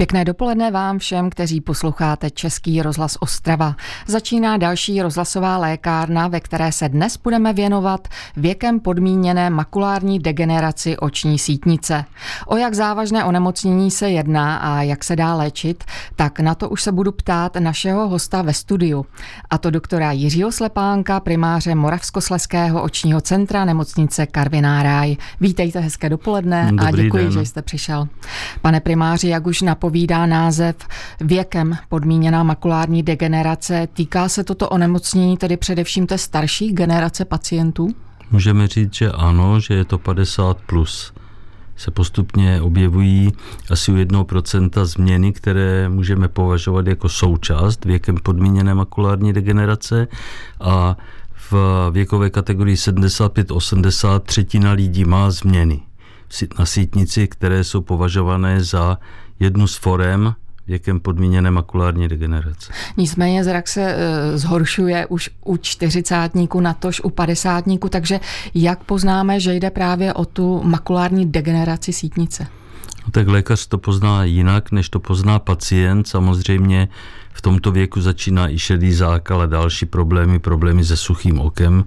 Pěkné dopoledne vám všem, kteří posloucháte Český rozhlas Ostrava. Začíná další rozhlasová lékárna, ve které se dnes budeme věnovat věkem podmíněné makulární degeneraci oční sítnice. O jak závažné onemocnění se jedná a jak se dá léčit, tak na to už se budu ptát našeho hosta ve studiu. A to doktora Jiřího Slepánka, primáře Moravskosleského očního centra nemocnice Karviná Ráj. Vítejte, hezké dopoledne Dobrý a děkuji, den. že jste přišel. Pane primáři, jak už napovídá název věkem podmíněná makulární degenerace, týká se toto onemocnění tedy především té starší generace pacientů? Můžeme říct, že ano, že je to 50 plus. Se postupně objevují asi u 1% změny, které můžeme považovat jako součást věkem podmíněné makulární degenerace a v věkové kategorii 75-80 třetina lidí má změny na sítnici, které jsou považované za jednu z forem věkem podmíněné makulární degenerace. Nicméně zrak se e, zhoršuje už u čtyřicátníku, natož u padesátníku, takže jak poznáme, že jde právě o tu makulární degeneraci sítnice? No, tak lékař to pozná jinak, než to pozná pacient. Samozřejmě v tomto věku začíná i šedý zákal a další problémy, problémy se suchým okem.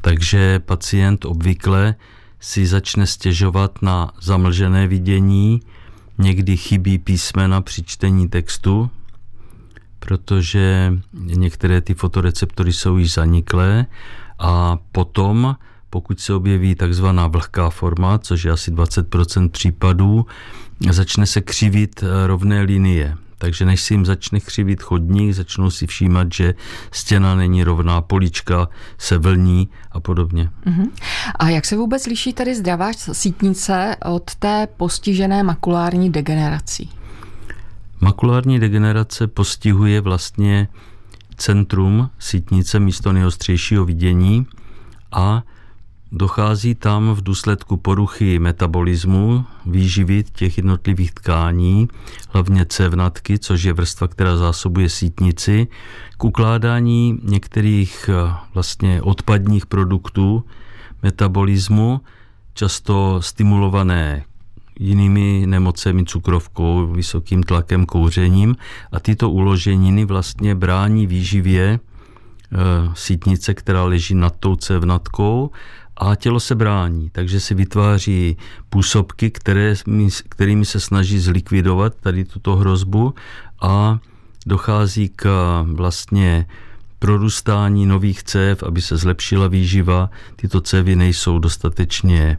Takže pacient obvykle si začne stěžovat na zamlžené vidění, někdy chybí písmena při čtení textu, protože některé ty fotoreceptory jsou již zaniklé a potom, pokud se objeví takzvaná vlhká forma, což je asi 20% případů, začne se křivit rovné linie. Takže než si jim začne křivit chodník, začnou si všímat, že stěna není rovná, polička se vlní a podobně. Uh-huh. A jak se vůbec liší tady zdravá sítnice od té postižené makulární degenerací? Makulární degenerace postihuje vlastně centrum sítnice místo nejostřejšího vidění a dochází tam v důsledku poruchy metabolismu, výživy těch jednotlivých tkání, hlavně cévnatky, což je vrstva, která zásobuje sítnici, k ukládání některých vlastně odpadních produktů metabolismu, často stimulované jinými nemocemi, cukrovkou, vysokým tlakem, kouřením. A tyto uloženiny vlastně brání výživě e, sítnice, která leží nad tou cévnatkou a tělo se brání, takže se vytváří působky, které, kterými se snaží zlikvidovat tady tuto hrozbu a dochází k vlastně prorůstání nových cév, aby se zlepšila výživa. Tyto cévy nejsou dostatečně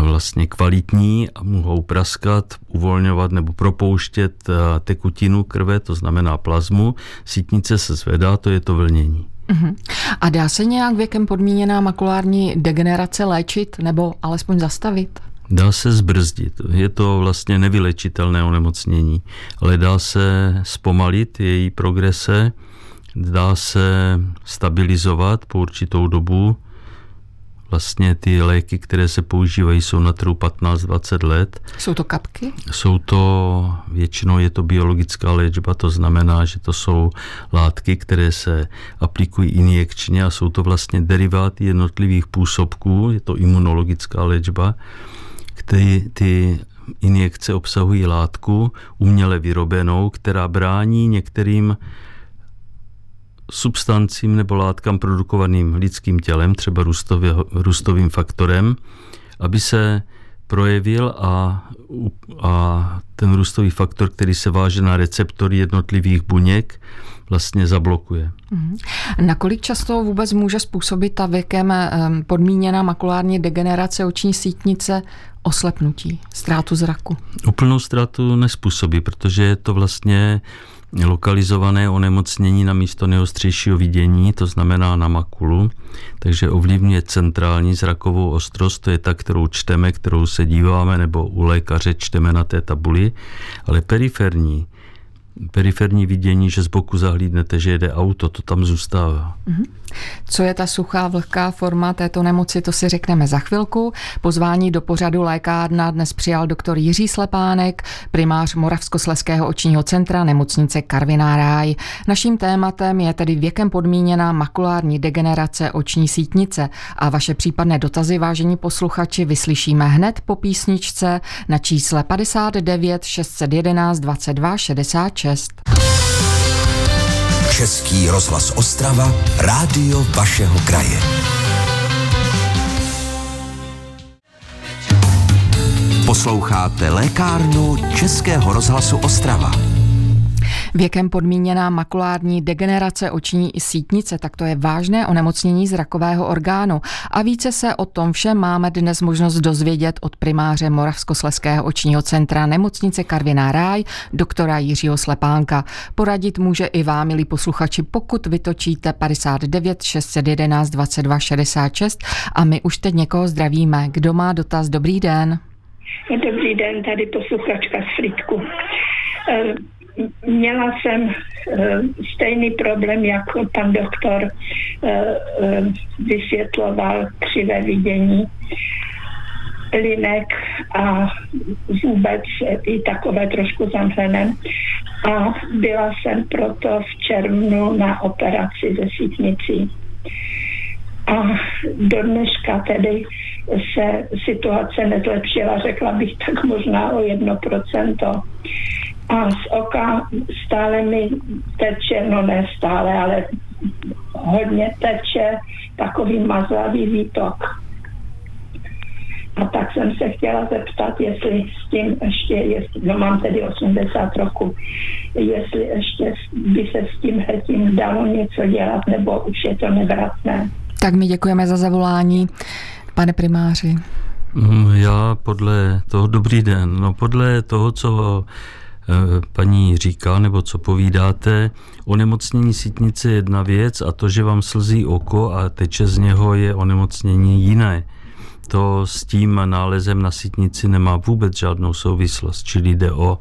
vlastně kvalitní a mohou praskat, uvolňovat nebo propouštět tekutinu krve, to znamená plazmu. Sítnice se zvedá, to je to vlnění. A dá se nějak věkem podmíněná makulární degenerace léčit nebo alespoň zastavit? Dá se zbrzdit. Je to vlastně nevylečitelné onemocnění, ale dá se zpomalit její progrese, dá se stabilizovat po určitou dobu. Vlastně ty léky, které se používají, jsou na trhu 15-20 let. Jsou to kapky? Jsou to, většinou je to biologická léčba, to znamená, že to jsou látky, které se aplikují injekčně a jsou to vlastně deriváty jednotlivých působků, je to imunologická léčba, které ty injekce obsahují látku uměle vyrobenou, která brání některým substancím nebo látkám produkovaným lidským tělem, třeba růstově, růstovým faktorem, aby se projevil a, a ten růstový faktor, který se váže na receptory jednotlivých buněk, vlastně zablokuje. Mm. Nakolik často vůbec může způsobit ta věkem podmíněná makulární degenerace oční sítnice oslepnutí, ztrátu zraku? Úplnou ztrátu nespůsobí, protože je to vlastně lokalizované onemocnění na místo neostřejšího vidění, to znamená na makulu, takže ovlivňuje centrální zrakovou ostrost, to je ta, kterou čteme, kterou se díváme, nebo u lékaře čteme na té tabuli, ale periferní periferní vidění, že z boku zahlídnete, že jede auto, to tam zůstává. Mm-hmm. Co je ta suchá vlhká forma této nemoci, to si řekneme za chvilku. Pozvání do pořadu lékárna dnes přijal doktor Jiří Slepánek, primář Moravskosleského očního centra nemocnice Karviná Ráj. Naším tématem je tedy věkem podmíněná makulární degenerace oční sítnice a vaše případné dotazy, vážení posluchači, vyslyšíme hned po písničce na čísle 59 611 22 66. Český rozhlas Ostrava, rádio vašeho kraje. Posloucháte lékárnu Českého rozhlasu Ostrava. Věkem podmíněná makulární degenerace oční i sítnice, tak to je vážné onemocnění zrakového orgánu. A více se o tom všem máme dnes možnost dozvědět od primáře Moravskosleského očního centra nemocnice Karviná Ráj, doktora Jiřího Slepánka. Poradit může i vám, milí posluchači, pokud vytočíte 59 611 22 66 a my už teď někoho zdravíme. Kdo má dotaz? Dobrý den. Dobrý den, tady posluchačka z Fritku měla jsem eh, stejný problém, jako pan doktor eh, eh, vysvětloval křivé vidění linek a vůbec i takové trošku zamřené. A byla jsem proto v červnu na operaci ze sítnicí. A do dneška tedy se situace nezlepšila, řekla bych tak možná o jedno procento a z oka stále mi teče, no ne stále, ale hodně teče takový mazlavý výtok. A tak jsem se chtěla zeptat, jestli s tím ještě, jestli, no mám tedy 80 roku, jestli ještě by se s tím tím dalo něco dělat, nebo už je to nevratné. Tak my děkujeme za zavolání, pane primáři. Mm, já podle toho, dobrý den, no podle toho, co paní říká, nebo co povídáte. Onemocnění sítnice je jedna věc a to, že vám slzí oko a teče z něho, je onemocnění jiné. To s tím nálezem na sítnici nemá vůbec žádnou souvislost, čili jde o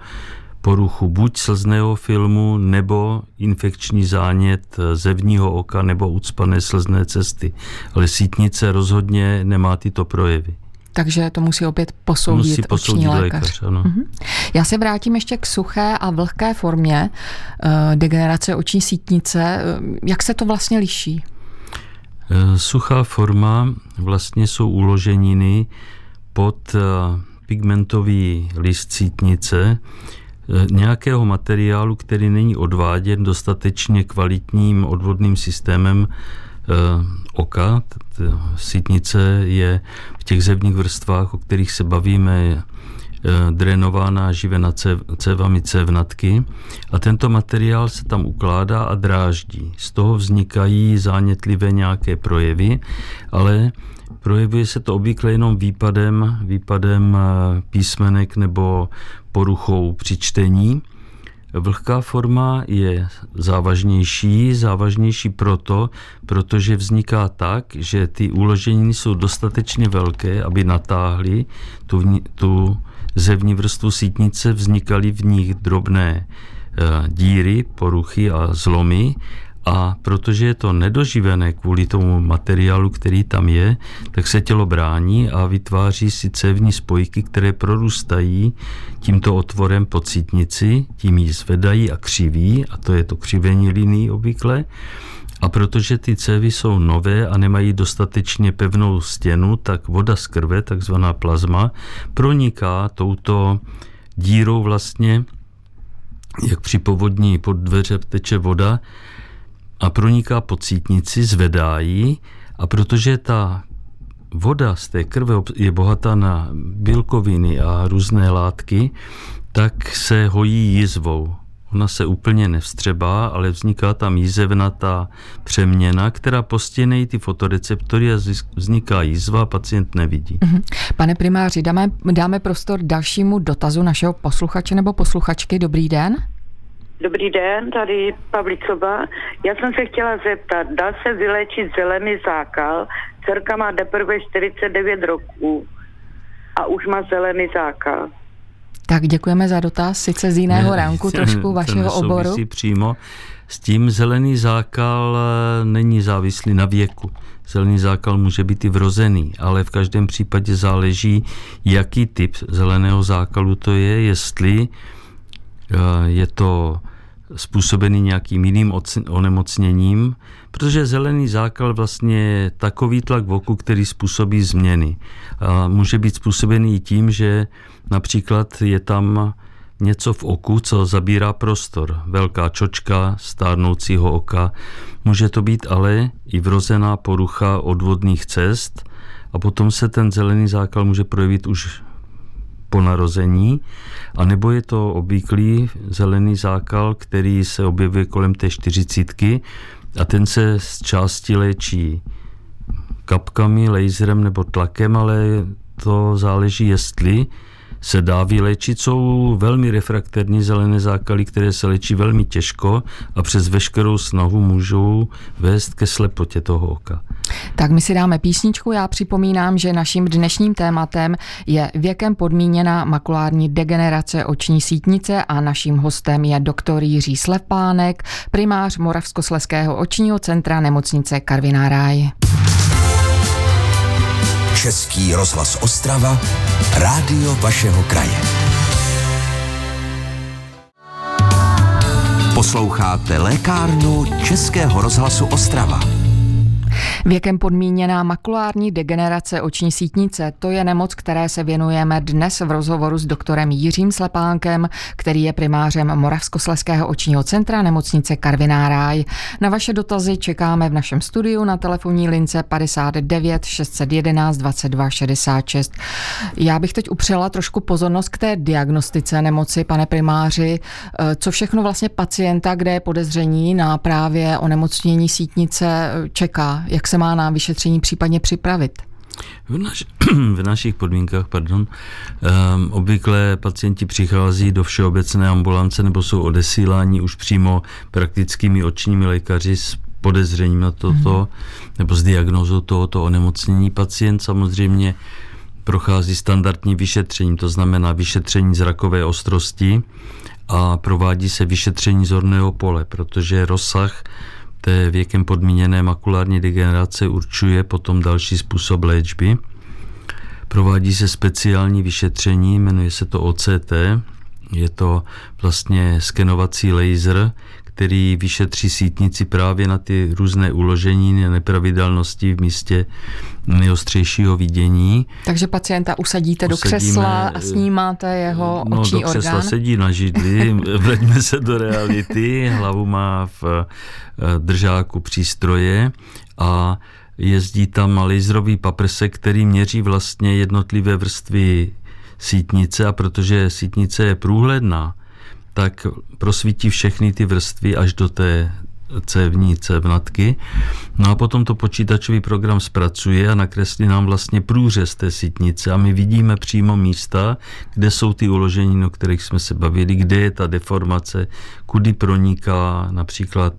poruchu buď slzného filmu, nebo infekční zánět zevního oka, nebo ucpané slzné cesty. Ale sítnice rozhodně nemá tyto projevy. Takže to musí opět posoudit, musí posoudit oční lékař. lékař ano. Uh-huh. Já se vrátím ještě k suché a vlhké formě uh, degenerace oční sítnice. Jak se to vlastně liší? Uh, suchá forma vlastně jsou uloženiny pod pigmentový list sítnice nějakého materiálu, který není odváděn dostatečně kvalitním odvodným systémem Eh, oka. Sítnice je v těch zevních vrstvách, o kterých se bavíme, eh, drénována živena cévami cévnatky a tento materiál se tam ukládá a dráždí. Z toho vznikají zánětlivé nějaké projevy, ale projevuje se to obvykle jenom výpadem, výpadem eh, písmenek nebo poruchou při čtení Vlhká forma je závažnější, závažnější proto, protože vzniká tak, že ty uloženiny jsou dostatečně velké, aby natáhly tu, tu zevní vrstvu sítnice, vznikaly v nich drobné e, díry, poruchy a zlomy a protože je to nedoživené kvůli tomu materiálu, který tam je, tak se tělo brání a vytváří si cévní spojky, které prorůstají tímto otvorem pod sítnici, tím ji zvedají a křiví, a to je to křivení liní obvykle. A protože ty cévy jsou nové a nemají dostatečně pevnou stěnu, tak voda z krve, takzvaná plazma, proniká touto dírou vlastně, jak při povodní pod dveře teče voda, a proniká po cítnici, zvedá ji a protože ta voda z té krve je bohatá na bílkoviny a různé látky, tak se hojí jizvou. Ona se úplně nevstřebá, ale vzniká tam jízevnatá přeměna, která postihne ty fotoreceptory a vzniká jízva a pacient nevidí. Mhm. Pane primáři, dáme, dáme prostor dalšímu dotazu našeho posluchače nebo posluchačky. Dobrý den. Dobrý den, tady Pavlicoba. Já jsem se chtěla zeptat, dá se vylečit zelený zákal? Dcerka má teprve 49 roků a už má zelený zákal. Tak děkujeme za dotaz, sice z jiného ne, ránku trošku vašeho oboru. přímo. S tím zelený zákal eh, není závislý na věku. Zelený zákal může být i vrozený, ale v každém případě záleží, jaký typ zeleného zákalu to je, jestli eh, je to způsobený nějakým jiným onemocněním, protože zelený zákal vlastně je takový tlak v oku, který způsobí změny. A může být způsobený tím, že například je tam něco v oku, co zabírá prostor. Velká čočka stárnoucího oka. Může to být ale i vrozená porucha odvodných cest a potom se ten zelený zákal může projevit už po narození, a nebo je to obvyklý zelený zákal, který se objevuje kolem té čtyřicítky a ten se z části léčí kapkami, laserem nebo tlakem, ale to záleží, jestli se dá vyléčit. Jsou velmi refrakterní zelené zákaly, které se léčí velmi těžko a přes veškerou snahu můžou vést ke slepotě toho oka. Tak my si dáme písničku. Já připomínám, že naším dnešním tématem je věkem podmíněná makulární degenerace oční sítnice a naším hostem je doktor Jiří Slepánek, primář Moravskosleského očního centra nemocnice Karviná Ráj. Český rozhlas Ostrava, rádio vašeho kraje. Posloucháte lékárnu Českého rozhlasu Ostrava. Věkem podmíněná makulární degenerace oční sítnice, to je nemoc, které se věnujeme dnes v rozhovoru s doktorem Jiřím Slepánkem, který je primářem Moravskosleského očního centra nemocnice Karviná Ráj. Na vaše dotazy čekáme v našem studiu na telefonní lince 59 611 22 66. Já bych teď upřela trošku pozornost k té diagnostice nemoci, pane primáři. Co všechno vlastně pacienta, kde je podezření na právě onemocnění sítnice, čeká? Jak se má na vyšetření případně připravit? V, naš, v našich podmínkách, pardon, um, obvykle pacienti přichází do všeobecné ambulance nebo jsou odesíláni už přímo praktickými očními lékaři s podezřením na toto hmm. nebo s diagnozou tohoto onemocnění. Pacient samozřejmě prochází standardní vyšetřením, to znamená vyšetření zrakové ostrosti a provádí se vyšetření zorného pole, protože rozsah té věkem podmíněné makulární degenerace určuje potom další způsob léčby. Provádí se speciální vyšetření, jmenuje se to OCT, je to vlastně skenovací laser, který vyšetří sítnici právě na ty různé uložení, nepravidelnosti v místě nejostřejšího vidění. Takže pacienta usadíte Usadíme, do křesla a snímáte jeho no, oční do křesla orgán? sedí na židli, vraťme se do reality, hlavu má v eh, držáku přístroje a jezdí tam laserový paprsek, který měří vlastně jednotlivé vrstvy sítnice a protože sítnice je průhledná, tak prosvítí všechny ty vrstvy až do té cévní cévnatky. No a potom to počítačový program zpracuje a nakreslí nám vlastně průřez té sítnice. A my vidíme přímo místa, kde jsou ty uložení, o kterých jsme se bavili, kde je ta deformace, kudy proniká například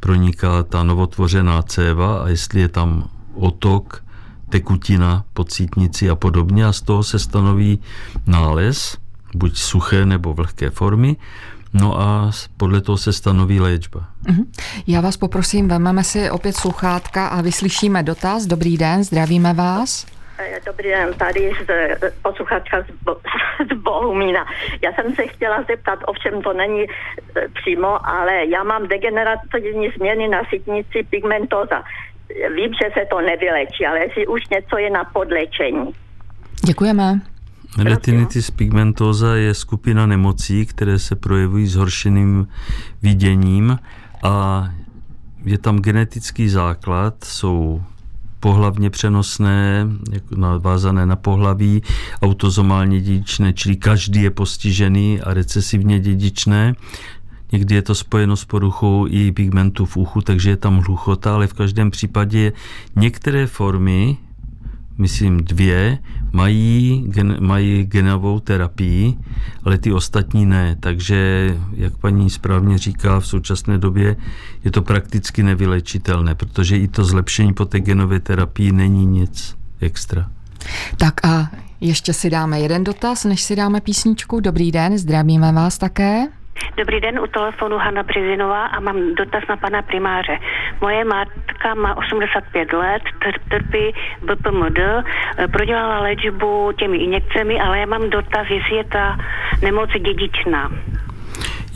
proniká ta novotvořená céva a jestli je tam otok, tekutina pod sítnici a podobně. A z toho se stanoví nález, buď suché nebo vlhké formy. No a podle toho se stanoví léčba. Mhm. Já vás poprosím, vezmeme si opět sluchátka a vyslyšíme dotaz. Dobrý den, zdravíme vás. Eh, dobrý den, tady z eh, posluchačka z, Bo, z Bohumína. Já jsem se chtěla zeptat, ovšem to není e, přímo, ale já mám degenerativní změny na sítnici pigmentoza. Vím, že se to nevylečí, ale jestli už něco je na podlečení. Děkujeme. Retinitis pigmentosa je skupina nemocí, které se projevují zhoršeným viděním a je tam genetický základ, jsou pohlavně přenosné, jako na pohlaví, autozomálně dědičné, čili každý je postižený a recesivně dědičné. Někdy je to spojeno s poruchou i pigmentu v uchu, takže je tam hluchota, ale v každém případě některé formy myslím dvě, mají, gen, mají genovou terapii, ale ty ostatní ne. Takže, jak paní správně říká, v současné době je to prakticky nevylečitelné, protože i to zlepšení po té genové terapii není nic extra. Tak a Ještě si dáme jeden dotaz, než si dáme písničku. Dobrý den, zdravíme vás také. Dobrý den, u telefonu Hanna Březinová a mám dotaz na pana primáře. Moje matka má 85 let, trpí BPMD, prodělala léčbu těmi injekcemi, ale já mám dotaz, jestli je ta nemoc dědičná.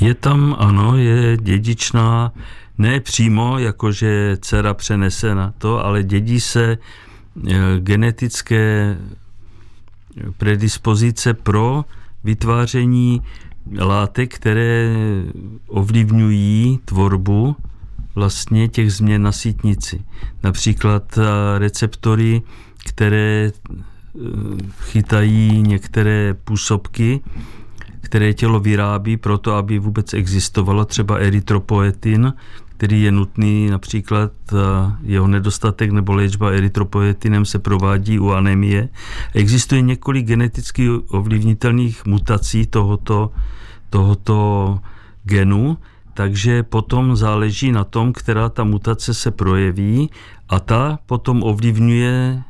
Je tam, ano, je dědičná, ne přímo, jakože dcera přenese na to, ale dědí se eh, genetické predispozice pro vytváření látek, které ovlivňují tvorbu vlastně těch změn na sítnici. Například eh, receptory, které eh, chytají některé působky, které tělo vyrábí proto, aby vůbec existovalo, třeba erytropoetin, který je nutný, například jeho nedostatek nebo léčba erytropoetinem se provádí u anemie. Existuje několik geneticky ovlivnitelných mutací tohoto, tohoto genu, takže potom záleží na tom, která ta mutace se projeví a ta potom ovlivňuje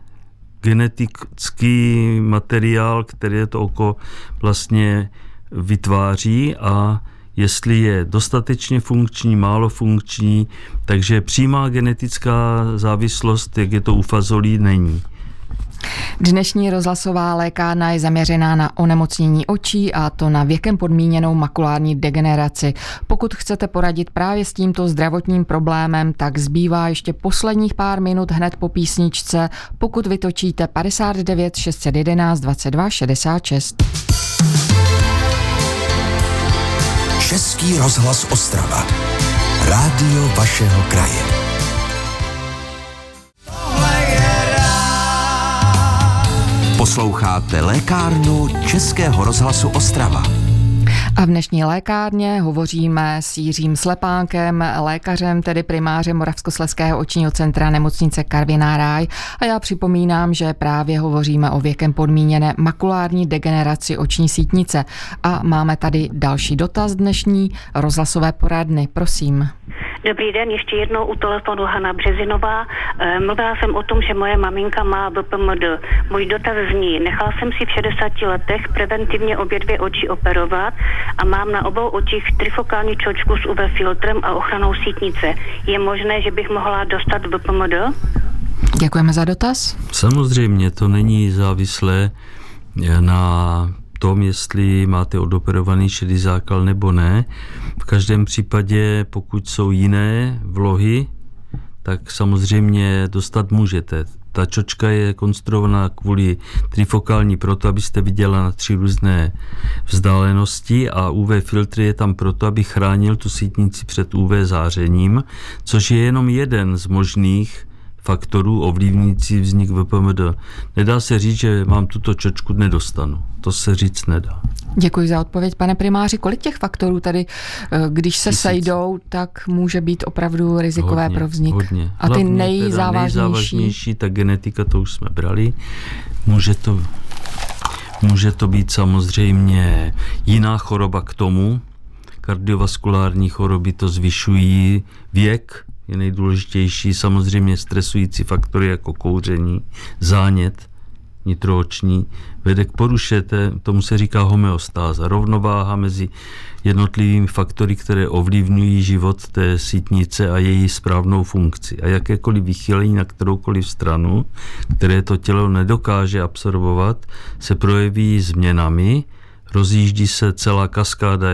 genetický materiál, který to oko vlastně vytváří a jestli je dostatečně funkční, málo funkční, takže přímá genetická závislost, jak je to u fazolí, není. Dnešní rozhlasová lékárna je zaměřená na onemocnění očí a to na věkem podmíněnou makulární degeneraci. Pokud chcete poradit právě s tímto zdravotním problémem, tak zbývá ještě posledních pár minut hned po písničce, pokud vytočíte 59 611 22 66. Český rozhlas Ostrava. Rádio vašeho kraje. Posloucháte lékárnu Českého rozhlasu Ostrava. A v dnešní lékárně hovoříme s Jiřím Slepánkem, lékařem, tedy primářem Moravskosleského očního centra nemocnice Karviná Ráj. A já připomínám, že právě hovoříme o věkem podmíněné makulární degeneraci oční sítnice. A máme tady další dotaz dnešní rozhlasové poradny. Prosím. Dobrý den, ještě jednou u telefonu Hanna Březinová. Eh, mluvila jsem o tom, že moje maminka má BPMD. Můj dotaz zní, nechala jsem si v 60 letech preventivně obě dvě oči operovat a mám na obou očích trifokální čočku s UV filtrem a ochranou sítnice. Je možné, že bych mohla dostat BPMD? Děkujeme za dotaz. Samozřejmě, to není závislé na tom, jestli máte odoperovaný šedý zákal nebo ne. V každém případě, pokud jsou jiné vlohy, tak samozřejmě dostat můžete. Ta čočka je konstruovaná kvůli trifokální proto, abyste viděla na tři různé vzdálenosti a UV filtr je tam proto, aby chránil tu sítnici před UV zářením, což je jenom jeden z možných faktorů ovlivňující vznik VPMD. Nedá se říct, že mám tuto čočku nedostanu. To se říct nedá. Děkuji za odpověď, pane primáři. Kolik těch faktorů tady, eh, když se Tisíc. sejdou, tak může být opravdu rizikové hodně, pro vznik? Hodně. A ty nejzávažnější? nejzávažnější? Ta genetika, to už jsme brali. Může to, může to být samozřejmě jiná choroba k tomu. Kardiovaskulární choroby to zvyšují věk, je nejdůležitější. Samozřejmě stresující faktory jako kouření, zánět, nitrooční, vede k poruše, tomu se říká homeostáza, rovnováha mezi jednotlivými faktory, které ovlivňují život té sítnice a její správnou funkci. A jakékoliv vychylení na kteroukoliv stranu, které to tělo nedokáže absorbovat, se projeví změnami, rozjíždí se celá kaskáda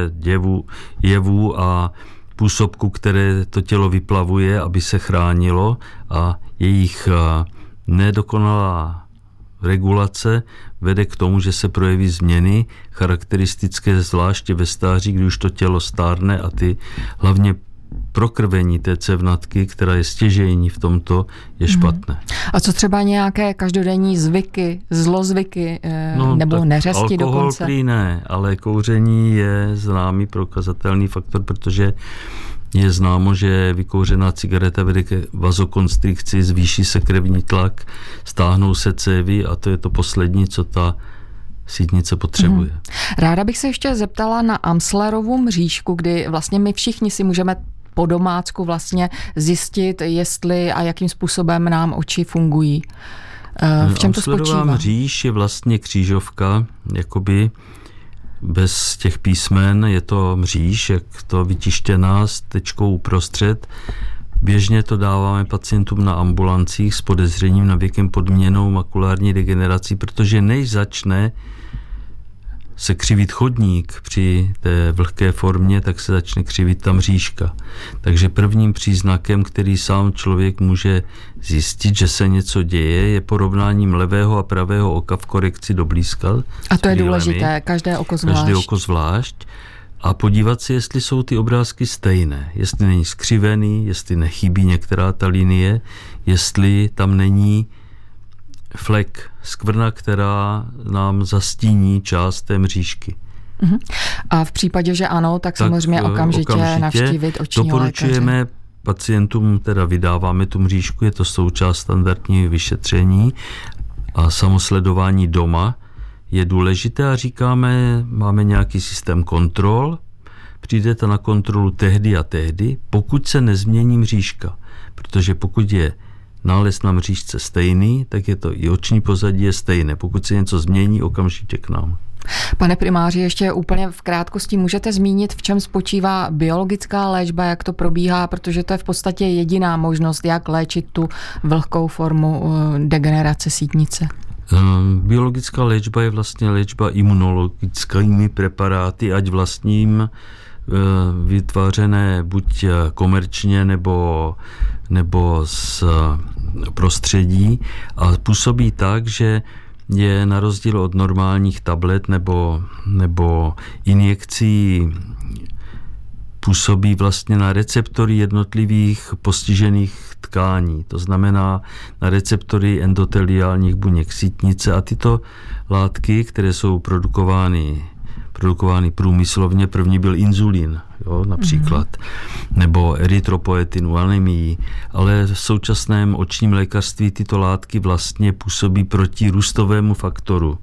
jevů a působku, které to tělo vyplavuje, aby se chránilo a jejich nedokonalá regulace vede k tomu, že se projeví změny charakteristické zvláště ve stáří, kdy už to tělo stárne a ty hlavně prokrvení té cevnatky, která je stěžejní v tomto, je mhm. špatné. A co třeba nějaké každodenní zvyky, zlozvyky eh, no, nebo neřesti alkohol dokonce? Alkohol ne, ale kouření je známý prokazatelný faktor, protože je známo, že vykouřená cigareta vede ke vazokonstrikci, zvýší se krevní tlak, stáhnou se cévy a to je to poslední, co ta sítnice potřebuje. Hmm. Ráda bych se ještě zeptala na Amslerovu mřížku, kdy vlastně my všichni si můžeme po domácku vlastně zjistit, jestli a jakým způsobem nám oči fungují. Eh, v čem to spočívá? mříž je vlastně křížovka, jakoby bez těch písmen je to mříž, jak to vytištěná s tečkou uprostřed. Běžně to dáváme pacientům na ambulancích s podezřením na věkem podměnou makulární degenerací, protože než začne se křivit chodník při té vlhké formě, tak se začne křivit ta mřížka. Takže prvním příznakem, který sám člověk může zjistit, že se něco děje, je porovnáním levého a pravého oka v korekci do blízka. A to je důležité, každé oko zvlášť. Každé oko zvlášť. A podívat se, jestli jsou ty obrázky stejné, jestli není skřivený, jestli nechybí některá ta linie, jestli tam není flek, skvrna, která nám zastíní část té mřížky. Uh-huh. A v případě, že ano, tak, tak samozřejmě okamžitě, okamžitě navštívit očního Doporučujeme lékaře. pacientům, teda vydáváme tu mřížku, je to součást standardního vyšetření a samosledování doma je důležité a říkáme, máme nějaký systém kontrol, přijdete na kontrolu tehdy a tehdy, pokud se nezmění mřížka. Protože pokud je nález na mřížce stejný, tak je to i oční pozadí je stejné. Pokud se něco změní, okamžitě k nám. Pane primáři, ještě úplně v krátkosti můžete zmínit, v čem spočívá biologická léčba, jak to probíhá, protože to je v podstatě jediná možnost, jak léčit tu vlhkou formu eh, degenerace sítnice. Ehm, biologická léčba je vlastně léčba imunologickými preparáty, ať vlastním eh, vytvářené buď komerčně nebo, nebo z prostředí a působí tak, že je na rozdíl od normálních tablet nebo, nebo injekcí působí vlastně na receptory jednotlivých postižených tkání, to znamená na receptory endoteliálních buněk sítnice a tyto látky, které jsou produkovány produkovány průmyslovně. První byl inzulín, jo, například, mm-hmm. nebo erytropoetin u anemii, ale v současném očním lékařství tyto látky vlastně působí proti růstovému faktoru.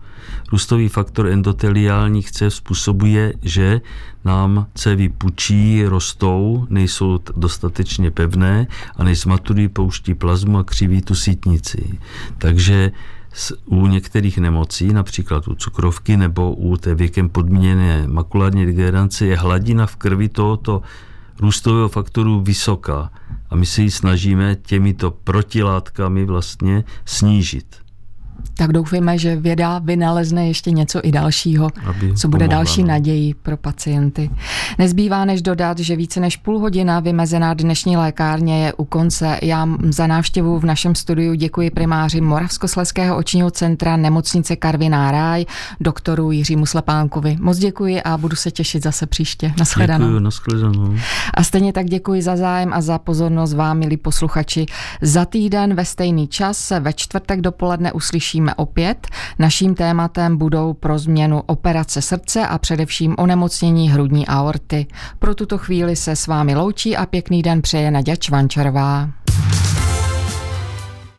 Růstový faktor endoteliálních cév způsobuje, že nám cévy pučí, rostou, nejsou dostatečně pevné a než maturí pouští plazmu a křiví tu sítnici. Takže u některých nemocí, například u cukrovky nebo u té věkem podmíněné makulární degenerace, je hladina v krvi tohoto růstového faktoru vysoká. A my se ji snažíme těmito protilátkami vlastně snížit tak doufejme, že věda vynalezne ještě něco i dalšího, Aby co bude další no. naději pro pacienty. Nezbývá než dodat, že více než půl hodina vymezená dnešní lékárně je u konce. Já za návštěvu v našem studiu děkuji primáři Moravskosleského očního centra nemocnice Karviná Ráj, doktoru Jiřímu Slepánkovi. Moc děkuji a budu se těšit zase příště. Naschledanou. Děkuji, naschledanou. A stejně tak děkuji za zájem a za pozornost vám, milí posluchači. Za týden ve stejný čas se ve čtvrtek dopoledne uslyšíme uslyšíme opět. Naším tématem budou pro změnu operace srdce a především onemocnění hrudní aorty. Pro tuto chvíli se s vámi loučí a pěkný den přeje Naděč Vančarová.